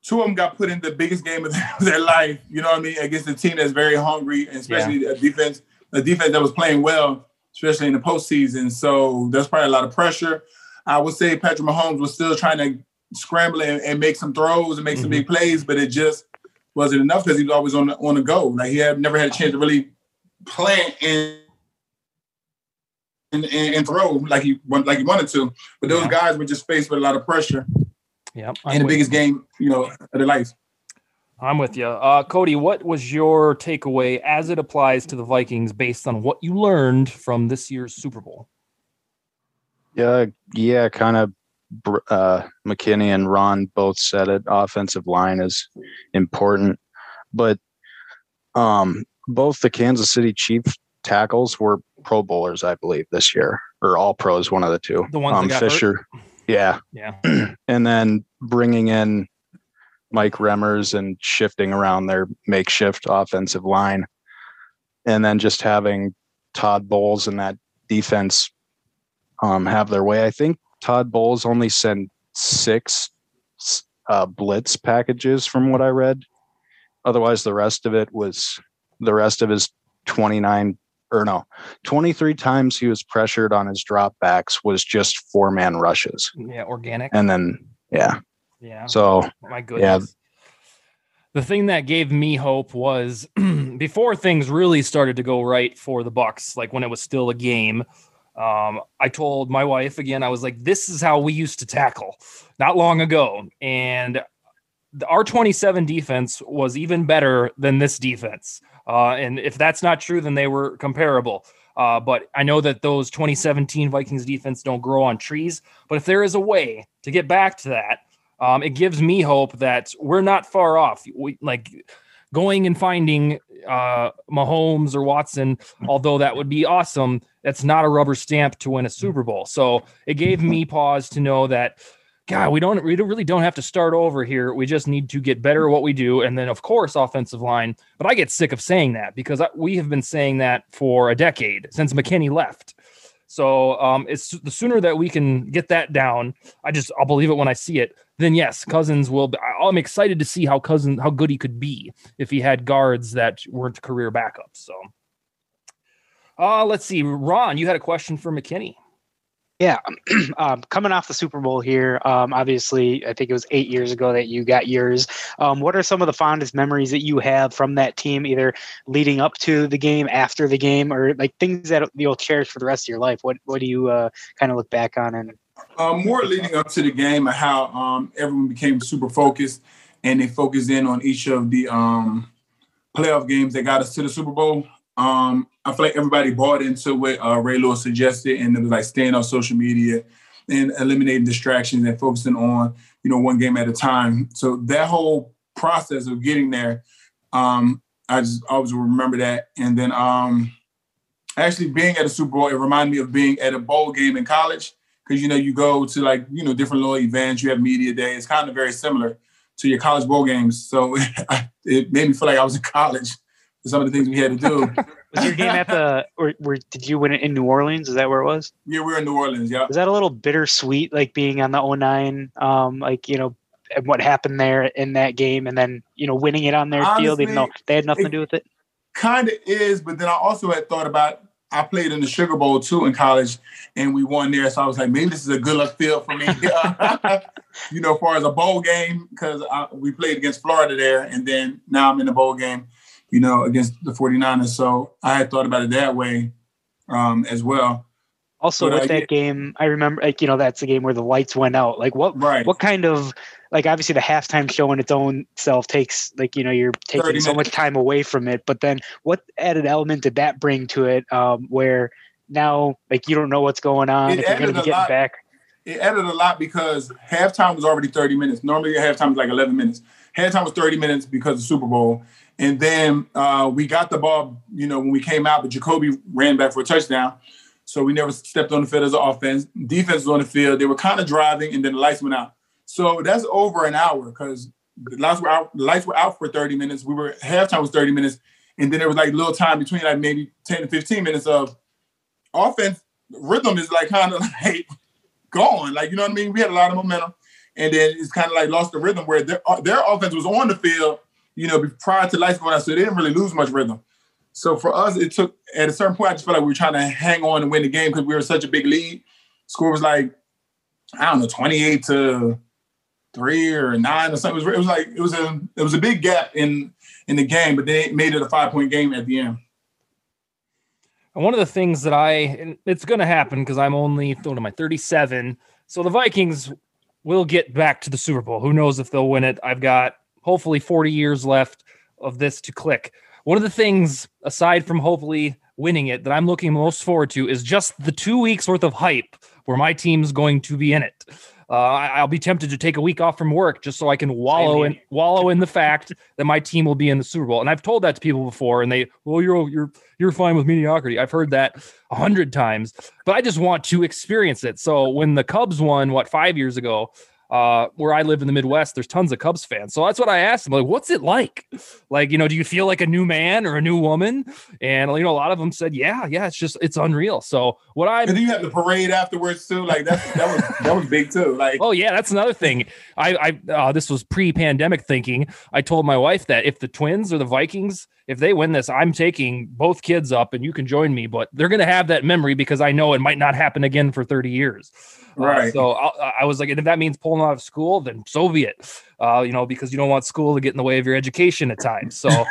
two of them got put in the biggest game of their life. You know what I mean? Against a team that's very hungry, and especially a defense, a defense that was playing well, especially in the postseason. So there's probably a lot of pressure. I would say Patrick Mahomes was still trying to scramble and, and make some throws and make some big mm-hmm. plays, but it just wasn't enough because he was always on the, on the go. Like he had never had a chance to really play and and, and, and throw like he like he wanted to. But those Yeah. guys were just faced with a lot of pressure Yep, in I'm the with, biggest game, you know, of their life. I'm with you. Uh, Cody, what was your takeaway as it applies to the Vikings based on what you learned from this year's Super Bowl? Yeah, yeah, kind of. Uh, McKinnie and Ron both said it. Offensive line is important, but um, both the Kansas City Chiefs tackles were Pro Bowlers, I believe, this year, or All Pros, one of the two. The ones that um, got hurt? Yeah, Yeah, and then bringing in Mike Remmers and shifting around their makeshift offensive line, and then just having Todd Bowles and that defense um, have their way. I think Todd Bowles only sent six uh, blitz packages from what I read. Otherwise, the rest of it was the rest of his 29 or no 23 times he was pressured on his dropbacks was just four man rushes yeah, organic. and then yeah Yeah. so My goodness. The thing that gave me hope was before things really started to go right for the Bucs, like when it was still a game. Um, I told my wife again, I was like, "This is how we used to tackle not long ago," and our 27 defense was even better than this defense. Uh, and if that's not true, then they were comparable. Uh, but I know that those 2017 Vikings defense don't grow on trees. But if there is a way to get back to that, um, it gives me hope that we're not far off. We like going and finding uh, Mahomes or Watson, although that would be awesome. That's not a rubber stamp to win a Super Bowl. So it gave me pause to know that, God, we don't we don't, really don't have to start over here. We just need to get better at what we do, and then of course offensive line. But I get sick of saying that because I, we have been saying that for a decade since McKinnie left. So um, it's the sooner that we can get that down. I just I'll believe it when I see it. Then yes, Cousins will. Be, I'm excited to see how Cousin how good he could be if he had guards that weren't career backups. So, uh, let's see, Ron, you had a question for McKinnie. Yeah, um, coming off the Super Bowl here, um, obviously, I think it was eight years ago that you got yours. Um, what are some of the fondest memories that you have from that team, either leading up to the game, after the game, or like things that you'll cherish for the rest of your life? What What do you uh, kind of look back on? And Um, more leading up to the game how um, everyone became super focused and they focused in on each of the um, playoff games that got us to the Super Bowl. Um, I feel like everybody bought into what uh, Ray Lewis suggested, and it was like staying on social media and eliminating distractions and focusing on you know one game at a time. So that whole process of getting there, um, I just always remember that. And then um, actually being at a Super Bowl, it reminded me of being at a bowl game in college because you know you go to like you know different little events, you have media day. It's kind of very similar to your college bowl games. So it made me feel like I was in college some of the things we had to do. was your game at the, or, or did you win it in New Orleans? Is that where it was? yeah, we're in New Orleans. Yeah. Was that a little bittersweet, like being on the 09, um, like you know, and what happened there in that game, and then you know, winning it on their field, even though they had nothing to do with it? kind of is, but then I also had thought about I played in the Sugar Bowl too in college, and we won there. So I was like, maybe this is a good luck field for me. you know, as far as a bowl game, because we played against Florida there, and then now I'm in the bowl game, you know, against the 49ers. So I had thought about it that way um, as well. Also, But, with uh, that game, I remember, like you know, that's the game where the lights went out. Like, what, Right. what kind of, like, obviously the halftime show in its own self takes, like, you know, you're taking so much time away from it. But then, what added element did that bring to it? Um, where now, like, you don't know what's going on It if you're going to be getting lot. back. it added a lot because halftime was already 30 minutes. Normally your halftime is like 11 minutes. Halftime was 30 minutes because of Super Bowl. And then uh, we got the ball, you know, when we came out, but Jacoby ran back for a touchdown. So we never stepped on the field as an offense. Defense was on the field. They were kind of driving, and then the lights went out. So that's over an hour because the lights were out. The lights were out for 30 minutes. We were halftime was 30 minutes, and then there was like little time between like maybe 10 to 15 minutes of offense. Rhythm is like kind of like gone. Like you know what I mean? We had a lot of momentum, and then it's kind of like lost the rhythm where their their offense was on the field. You know, prior to lights going out, so they didn't really lose much rhythm. So for us, it took at a certain point. I just felt like we were trying to hang on and win the game because we were such a big lead. Score was like I don't know, twenty eight to three or nine or something. It was, it was like it was a it was a big gap in in the game, but they made it a five point game at the end. And one of the things that I it's going to happen because I'm only what am I 37, so the Vikings will get back to the Super Bowl. Who knows if they'll win it? I've got hopefully 40 years left of this to click. One of the things aside from hopefully winning it that I'm looking most forward to is just the two weeks worth of hype where my team's going to be in it. Uh, I, will be tempted to take a week off from work just so I can wallow in wallow in the fact that my team will be in the Super Bowl. And I've told that to people before, and they, well, you're you're you're fine with mediocrity. I've heard that a hundred times, but I just want to experience it. So when the Cubs won, what five years ago, uh, where I live in the Midwest, there's tons of Cubs fans. So that's what I asked them, like, what's it like? Like, you know, do you feel like a new man or a new woman? And you know, a lot of them said, yeah, yeah, it's just it's unreal. So what I and you had the parade afterwards too, like that that was that was big too. Like, oh yeah, that's another thing. I I uh, this was pre-pandemic thinking. I told my wife that if the Twins or the Vikings if they win this, I'm taking both kids up and you can join me, but they're going to have that memory because I know it might not happen again for 30 years. Uh, right. Uh, so I, I, was like, and if that means pulling out of school, then so be it. Uh, you know, because you don't want school to get in the way of your education at times. So uh,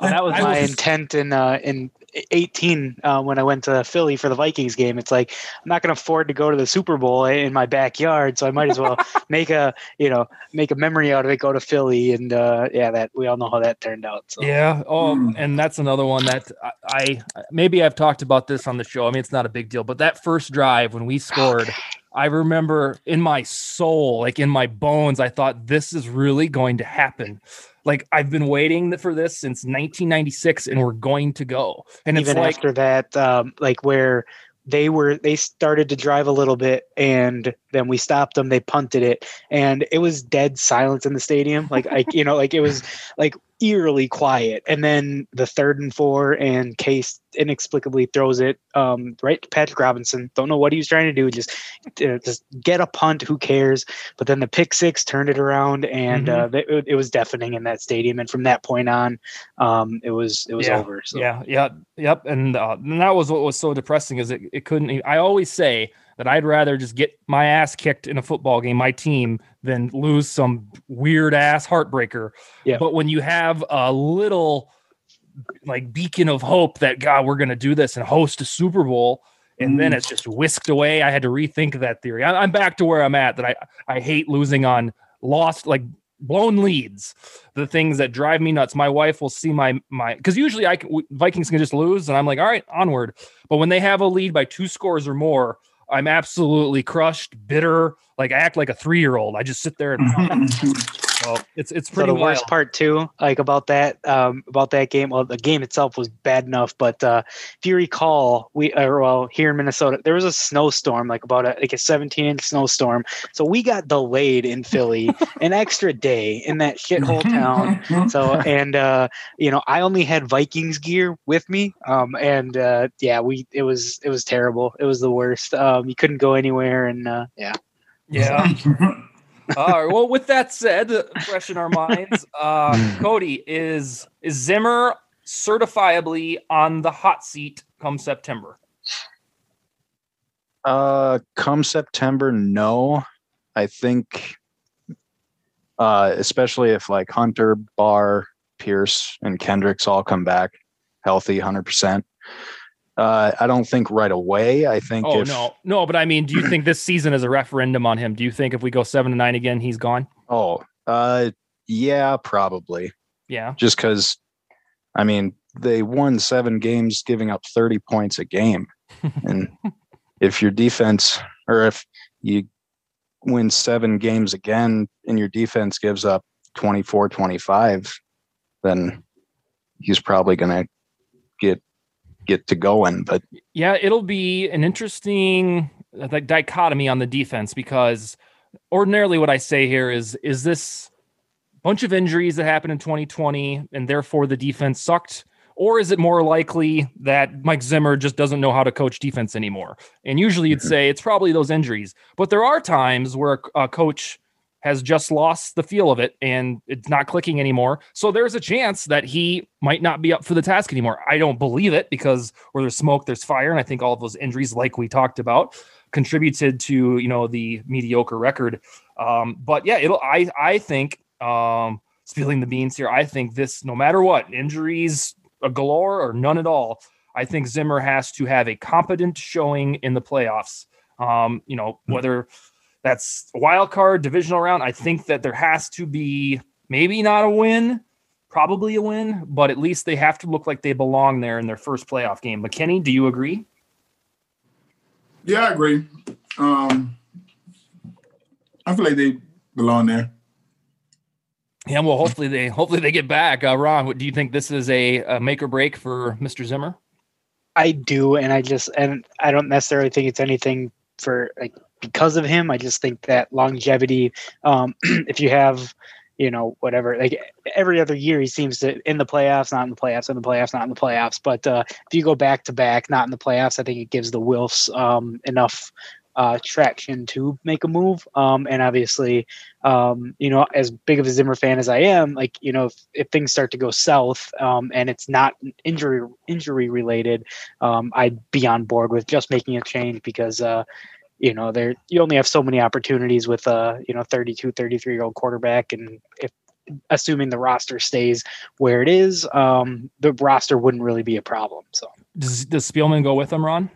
that was my was, intent in uh, in 18 uh, when I went to Philly for the Vikings game. It's like I'm not going to afford to go to the Super Bowl in my backyard, so I might as well make a you know make a memory out of it. Go to Philly, and uh, yeah, that we all know how that turned out. So. Yeah. Oh, mm. and that's another one that I, I maybe I've talked about this on the show. I mean, it's not a big deal, but that first drive when we scored. I remember in my soul, like in my bones, I thought this is really going to happen. Like I've been waiting for this since 1996, and we're going to go. And even like, after that, um, like where they were they started to drive a little bit and then we stopped them they punted it and it was dead silence in the stadium like i you know like it was like eerily quiet. And then the third and four, and Case inexplicably throws it um, right to Patrick Robinson. Don't know what he was trying to do. Just uh, just get a punt. Who cares? But then the pick six turned it around, and mm-hmm. uh, it, it, was deafening in that stadium. And from that point on, um, it was it was yeah. over. So. Yeah, yeah, yep. And, uh, and that was what was so depressing is it, it couldn't. I always say that I'd rather just get my ass kicked in a football game, my team, than lose some weird ass heartbreaker. Yeah. But when you have a little like beacon of hope that God, we're going to do this and host a Super Bowl, and mm. then it's just whisked away. I had to rethink that theory. I, am back to where I'm at. That I I hate losing on lost like blown leads. The things that drive me nuts. My wife will see my my because usually I can Vikings can just lose, and I'm like, all right, onward. But when they have a lead by two scores or more, I'm absolutely crushed, bitter. Like I act like a three year old. I just sit there and so it's it's pretty. So the wild. worst part too, like about that um, about that game. Well, the game itself was bad enough, but uh, if you recall, we or well here in Minnesota, there was a snowstorm, like about a like a 17 inch snowstorm. So we got delayed in Philly an extra day in that shithole town. So and uh, you know I only had Vikings gear with me, um, and uh, yeah, we it was it was terrible. It was the worst. Um, you couldn't go anywhere, and uh, yeah. Yeah. All right. Well, with that said, fresh in our minds, uh, Cody is is Zimmer certifiably on the hot seat come September? Uh, come September, no. I think, uh, especially if like Hunter, Barr, Pierce, and Kendricks all come back healthy, hundred percent. Uh, I don't think right away. I think. Oh if, no, no. But I mean, do you think this season is a referendum on him? Do you think if we go seven to nine again, he's gone? Oh, uh, yeah, probably. Yeah. Just because, I mean, they won seven games, giving up thirty points a game, and if your defense, or if you win seven games again, and your defense gives up 24, 25, then he's probably going to get to going. But yeah, it'll be an interesting like dichotomy on the defense because ordinarily what I say here is is this bunch of injuries that happened in 2020 and therefore the defense sucked or is it more likely that Mike Zimmer just doesn't know how to coach defense anymore? And usually you'd mm-hmm. say it's probably those injuries. But there are times where a coach has just lost the feel of it and it's not clicking anymore. So there's a chance that he might not be up for the task anymore. I don't believe it because where there's smoke, there's fire. And I think all of those injuries, like we talked about, contributed to, you know, the mediocre record. Um, but yeah, it'll, I, I think, um, spilling the beans here, I think this, no matter what, injuries, a galore or none at all, I think Zimmer has to have a competent showing in the playoffs. Um, you know, hmm. whether that's a wild card, divisional round, I think that there has to be maybe not a win, probably a win, but at least they have to look like they belong there in their first playoff game. McKinnie, do you agree? Yeah, I agree. Um, I feel like they belong there. Yeah, well, hopefully they hopefully they get back. Uh, Ron, do you think this is a, a make or break for Mr. Zimmer? I do, and I just and I don't necessarily think it's anything for like because of him. I just think that longevity. Um, if you have, you know, whatever, like every other year, he seems to in the playoffs, not in the playoffs, in the playoffs, not in the playoffs. But uh, if you go back to back, not in the playoffs, I think it gives the Wilfs um, enough uh, traction to make a move. Um, and obviously, um, you know, as big of a Zimmer fan as I am, like you know, if, if things start to go south um, and it's not injury injury related, um, I'd be on board with just making a change because. Uh, you know, there you only have so many opportunities with a you know 32, 33 year old quarterback, and if assuming the roster stays where it is, um, the roster wouldn't really be a problem. So does does Spielman go with them, Ron?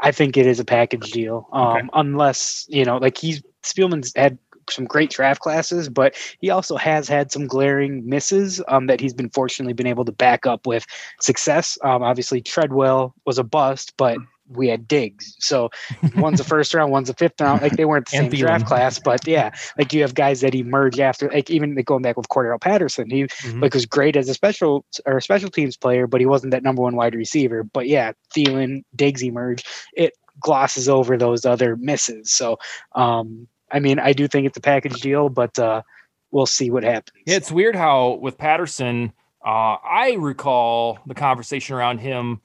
I think it is a package deal. Um, okay. Unless you know, like he's Spielman's had some great draft classes, but he also has had some glaring misses um, that he's been fortunately been able to back up with success. Um, obviously, Treadwell was a bust, but we had Diggs. So one's a first round, one's a fifth round. Like they weren't the same draft class, but yeah, like you have guys that emerge after, like even going back with Cordarrelle Patterson, he mm-hmm. like was great as a special or a special teams player, but he wasn't that number one wide receiver. But yeah, Thielen, Diggs emerge. It glosses over those other misses. So, um, I mean, I do think it's a package deal, but uh, we'll see what happens. Yeah, it's weird how with Patterson, uh, I recall the conversation around him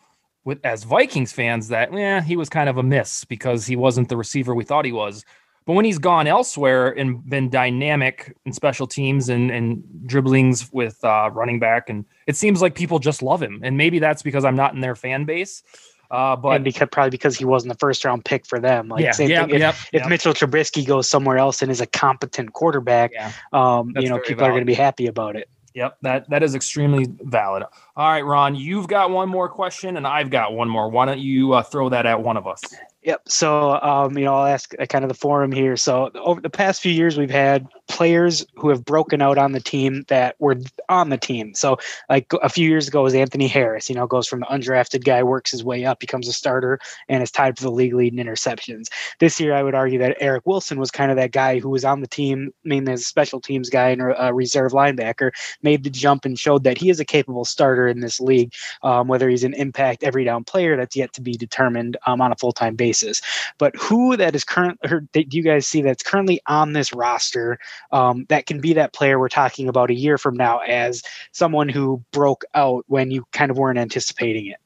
with as Vikings fans that yeah he was kind of a miss because he wasn't the receiver we thought he was. But when he's gone elsewhere and been dynamic in special teams and, and dribblings with uh, running back, and it seems like people just love him. And maybe that's because I'm not in their fan base. Uh, but and because probably because he wasn't the first round pick for them. Like yeah, same yeah, thing. If, yep, if. Mitchell Trubisky goes somewhere else and is a competent quarterback, yeah, um, you know, people valid. are going to be happy about it. Yep, that that is extremely valid. All right, Ron, you've got one more question, and I've got one more. Why don't you uh, throw that at one of us? Yep. So, um, you know, I'll ask uh, kind of the forum here. So, over the past few years, we've had players who have broken out on the team that were on the team. So, like a few years ago was Anthony Harris. You know, goes from the undrafted guy, works his way up, becomes a starter, and is tied for the league lead in interceptions. This year, I would argue that Eric Wilson was kind of that guy who was on the team, mainly as a special teams guy and a reserve linebacker, made the jump and showed that he is a capable starter in this league. Um, whether he's an impact every down player, that's yet to be determined um, on a full time basis. But who that is current, do you guys see that's currently on this roster um, that can be that player we're talking about a year from now as someone who broke out when you kind of weren't anticipating it?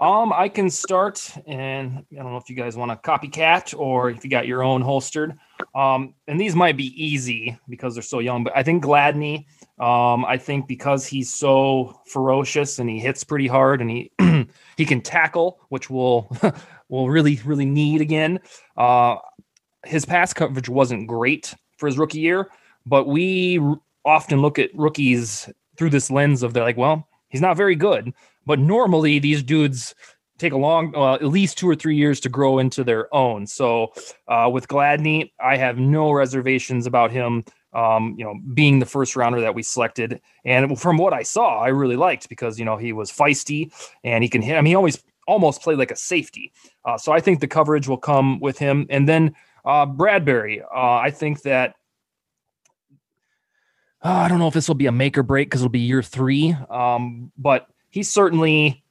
Um, I can start, and I don't know if you guys want to copycat or if you got your own holstered. Um, and these might be easy because they're so young, but I think Gladney. Um, I think because he's so ferocious and he hits pretty hard and he he can tackle, which will will really really need again. Uh, his pass coverage wasn't great for his rookie year, but we often look at rookies through this lens of they're like, well, he's not very good, but normally these dudes take a long, uh, at least two or three years to grow into their own. So uh, with Gladney, I have no reservations about him. Um, you know, being the first rounder that we selected, and from what I saw, I really liked because you know he was feisty and he can hit. I mean, he always almost played like a safety. Uh, so I think the coverage will come with him. And then uh, Bradbury, uh, I think that uh, I don't know if this will be a make or break because it'll be year three, um, but he certainly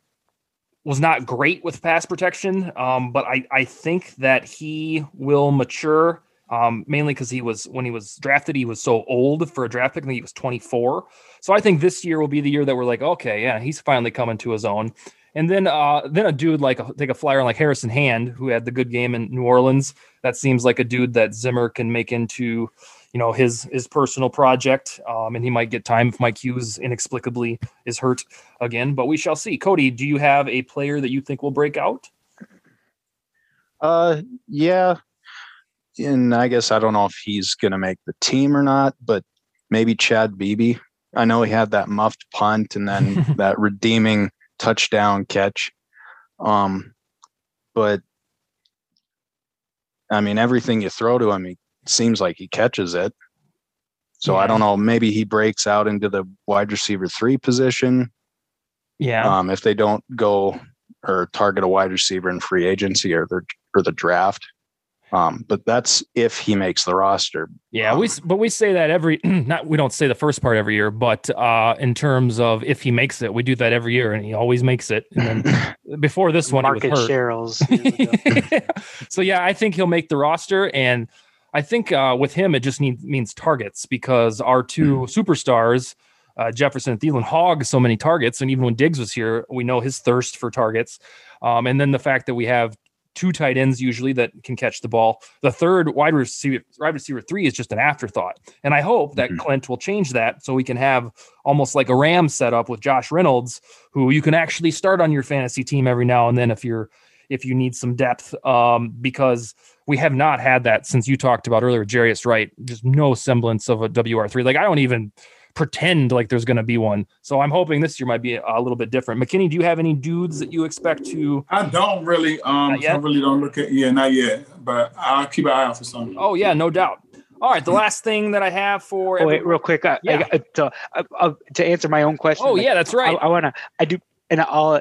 was not great with pass protection, um, but I, I think that he will mature um, mainly because he was when he was drafted, he was so old for a draft pick. I think he was 24. So I think this year will be the year that we're like, okay, yeah, he's finally coming to his own. And then uh, then a dude like take a flyer on like Harrison Hand, who had the good game in New Orleans. That seems like a dude that Zimmer can make into you know his his personal project. Um, and he might get time if mike hughes inexplicably is hurt again. But we shall see. Cody do you have a player that you think will break out? Uh yeah. And i guess i don't know if he's gonna make the team or not but maybe chad beebe. I know he had that muffed punt and then that redeeming touchdown catch um but i mean everything you throw to him he seems like he catches it. So yeah. I don't know. Maybe he breaks out into the wide receiver three position. Yeah. Um, if they don't go or target a wide receiver in free agency or the or the draft. Um, but that's if he makes the roster. Yeah, um, we but we say that every not we don't say the first part every year, but uh, in terms of if he makes it, we do that every year, and he always makes it. And then before this one, market Cheryl's. so yeah, I think he'll make the roster, and I think uh, with him, it just need, means targets because our two mm. superstars, uh, Jefferson and Thielen, hog so many targets. And even when Diggs was here, we know his thirst for targets. Um, and then the fact that we have two tight ends usually that can catch the ball. The third wide receiver, wide receiver three is just an afterthought. And I hope that mm-hmm. Clint will change that so we can have almost like a Ram setup with Josh Reynolds, who you can actually start on your fantasy team every now and then if you're if you need some depth. Um, because we have not had that since you talked about earlier, Jarius Wright. Just no semblance of a WR3. Like I don't even pretend like there's going to be one. So I'm hoping this year might be a, little bit different. McKinnie, do you have any dudes that you expect to? I don't really. Um, I really don't look at. Yeah, not yet. But I'll keep an eye out for some. Oh yeah, no doubt. All right, the last thing that I have for oh, wait, real quick, uh, yeah. I, to, uh, uh, to answer my own question. Oh yeah, that's right. I, I want to. I do, and I'll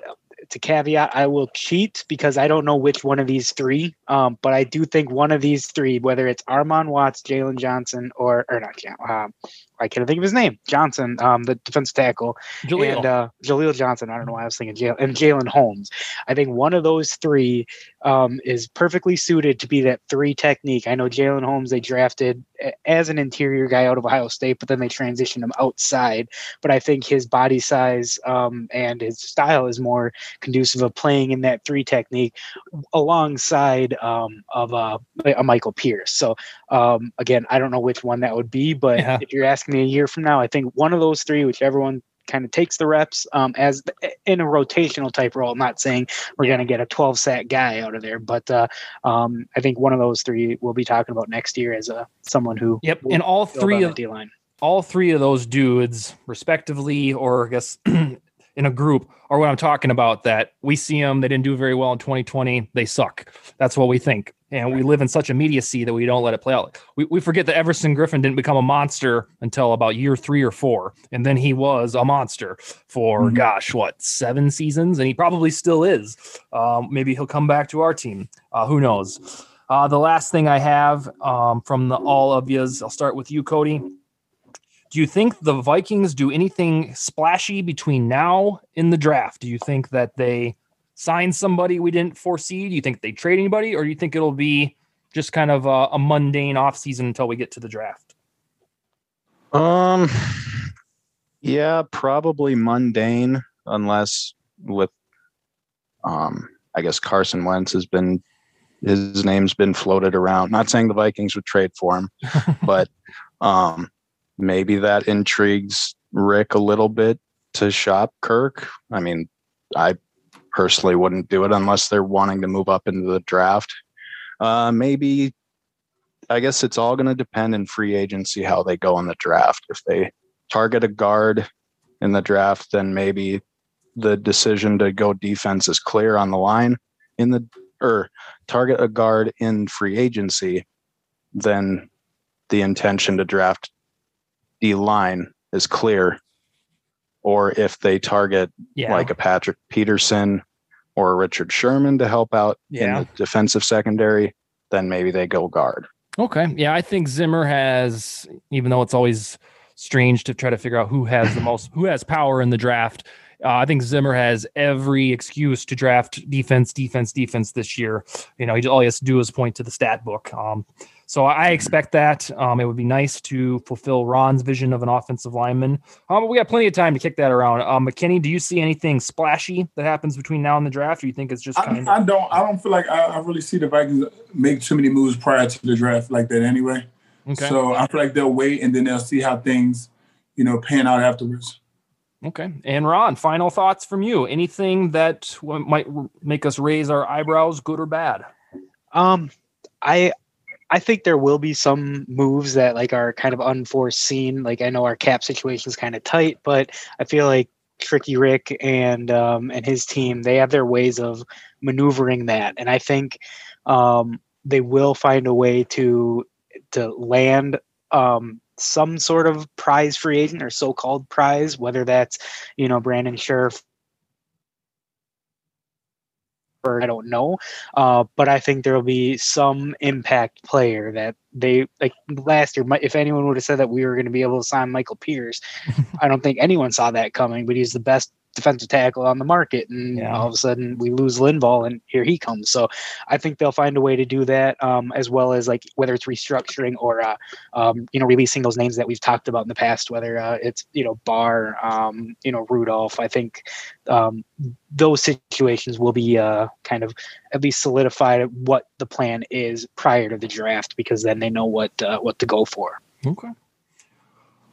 to caveat, I will cheat because I don't know which one of these three. Um, but I do think one of these three, whether it's Armon Watts, Jalen Johnson, or or not, um, I can't think of his name. Johnson, um, the defensive tackle, Jaleel. and uh, Jaleel Johnson. I don't know why I was thinking Jalen and Jalyn Holmes. I think one of those three um, is perfectly suited to be that three technique. I know Jalyn Holmes they drafted as an interior guy out of Ohio State, but then they transitioned him outside. But I think his body size um, and his style is more conducive of playing in that three technique alongside um, of uh, a Michael Pierce. So um, again, I don't know which one that would be, but yeah. if you're asking a year from now, I think one of those three, whichever one kind of takes the reps um, as in a rotational type role. I'm not saying we're going to get a 12 sack guy out of there, but uh, um, I think one of those three we'll be talking about next year as a someone who. Yep, and all three of D-line. All three of those dudes, respectively, or I guess in a group are what I'm talking about. That we see them, they didn't do very well in 2020. They suck. That's what we think. And we live in such immediacy that we don't let it play out. We, we forget that Everson Griffen didn't become a monster until about year three or four. And then he was a monster for, mm-hmm. gosh, what, seven seasons? And he probably still is. Um, maybe he'll come back to our team. Uh, who knows? Uh, the last thing I have um, from the all of yous, I'll start with you, Cody. Do you think the Vikings do anything splashy between now in the draft? Do you think that they sign somebody we didn't foresee? Do you think they trade anybody, or do you think it'll be just kind of a, a mundane offseason until we get to the draft? Um, yeah, probably mundane, unless with, um, I guess Carson Wentz has been his name's been floated around. Not saying the Vikings would trade for him, but um, maybe that intrigues Rick a little bit to shop Kirk. I mean, I personally wouldn't do it unless they're wanting to move up into the draft. Uh, maybe, I guess it's all going to depend in free agency how they go in the draft. If they target a guard in the draft, then maybe the decision to go defense is clear on the line in the or target a guard in free agency, then the intention to draft D line is clear. Or if they target yeah. like a Patrick Peterson or a Richard Sherman to help out yeah. in the defensive secondary, then maybe they go guard. Okay. Yeah, I think Zimmer has, even though it's always strange to try to figure out who has the most, who has power in the draft. Uh, I think Zimmer has every excuse to draft defense, defense, defense this year. You know, he, all he has to do is point to the stat book. Um, so I expect that. Um, it would be nice to fulfill Ron's vision of an offensive lineman. Um, but we got plenty of time to kick that around. Um, McKinnie, do you see anything splashy that happens between now and the draft? Or you think it's just kind I, of? I don't. I don't feel like I, I, really see the Vikings make too many moves prior to the draft like that anyway. Okay. So I feel like they'll wait and then they'll see how things, you know, pan out afterwards. Okay. And Ron, final thoughts from you. Anything that might make us raise our eyebrows, good or bad? Um, I I think there will be some moves that like are kind of unforeseen. Like I know our cap situation is kind of tight, but I feel like Tricky Rick and um, and his team they have their ways of maneuvering that, and I think um, they will find a way to to land um, some sort of prize free agent or so-called prize, whether that's you know Brandon Scherff I don't know. Uh, but I think there will be some impact player that they like last year. If anyone would have said that we were going to be able to sign Michael Pierce, I don't think anyone saw that coming. But he's the best defensive tackle on the market, and yeah. all of a sudden we lose Linval, and here he comes. So I think they'll find a way to do that, um, as well as like whether it's restructuring or uh, um, you know releasing those names that we've talked about in the past, whether uh, it's you know Barr, um, you know Rudolph. I think um, those situations will be uh, kind of at least solidified what the plan is prior to the draft, because then they know what uh, what to go for. Okay.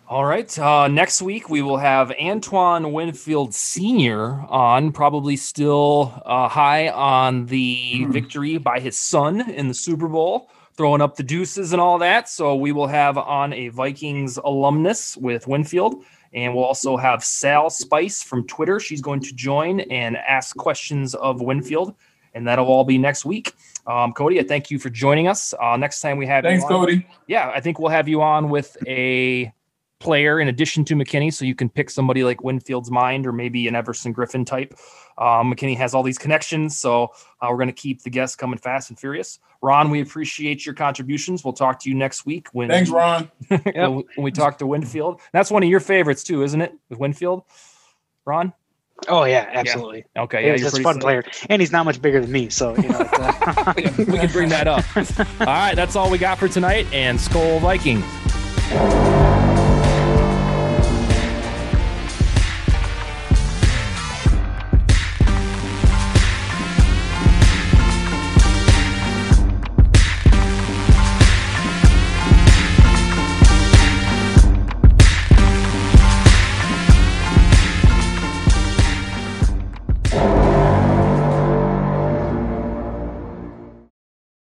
All right. Uh, next week, we will have Antoine Winfield Sr. on, probably still uh, high on the mm. victory by his son in the Super Bowl, throwing up the deuces and all that. So we will have on a Vikings alumnus with Winfield. And we'll also have Sal Spice from Twitter. She's going to join and ask questions of Winfield. And that'll all be next week. Um, Cody, I thank you for joining us. Uh, next time we have Thanks, Cody. Yeah, I think we'll have you on with a player in addition to McKinnie. So you can pick somebody like Winfield's mind or maybe an Everson Griffen type. Um, McKinnie has all these connections. So uh, we're going to keep the guests coming fast and furious. Ron, we appreciate your contributions. We'll talk to you next week. When, Thanks, Ron. when, we talk to Winfield. That's one of your favorites too, isn't it? With Winfield, Ron? Oh yeah, absolutely. Yeah. Okay, yeah, he's a fun player, and he's not much bigger than me, so you know, uh... we can bring that up. all right, that's all we got for tonight, and Skol Vikings.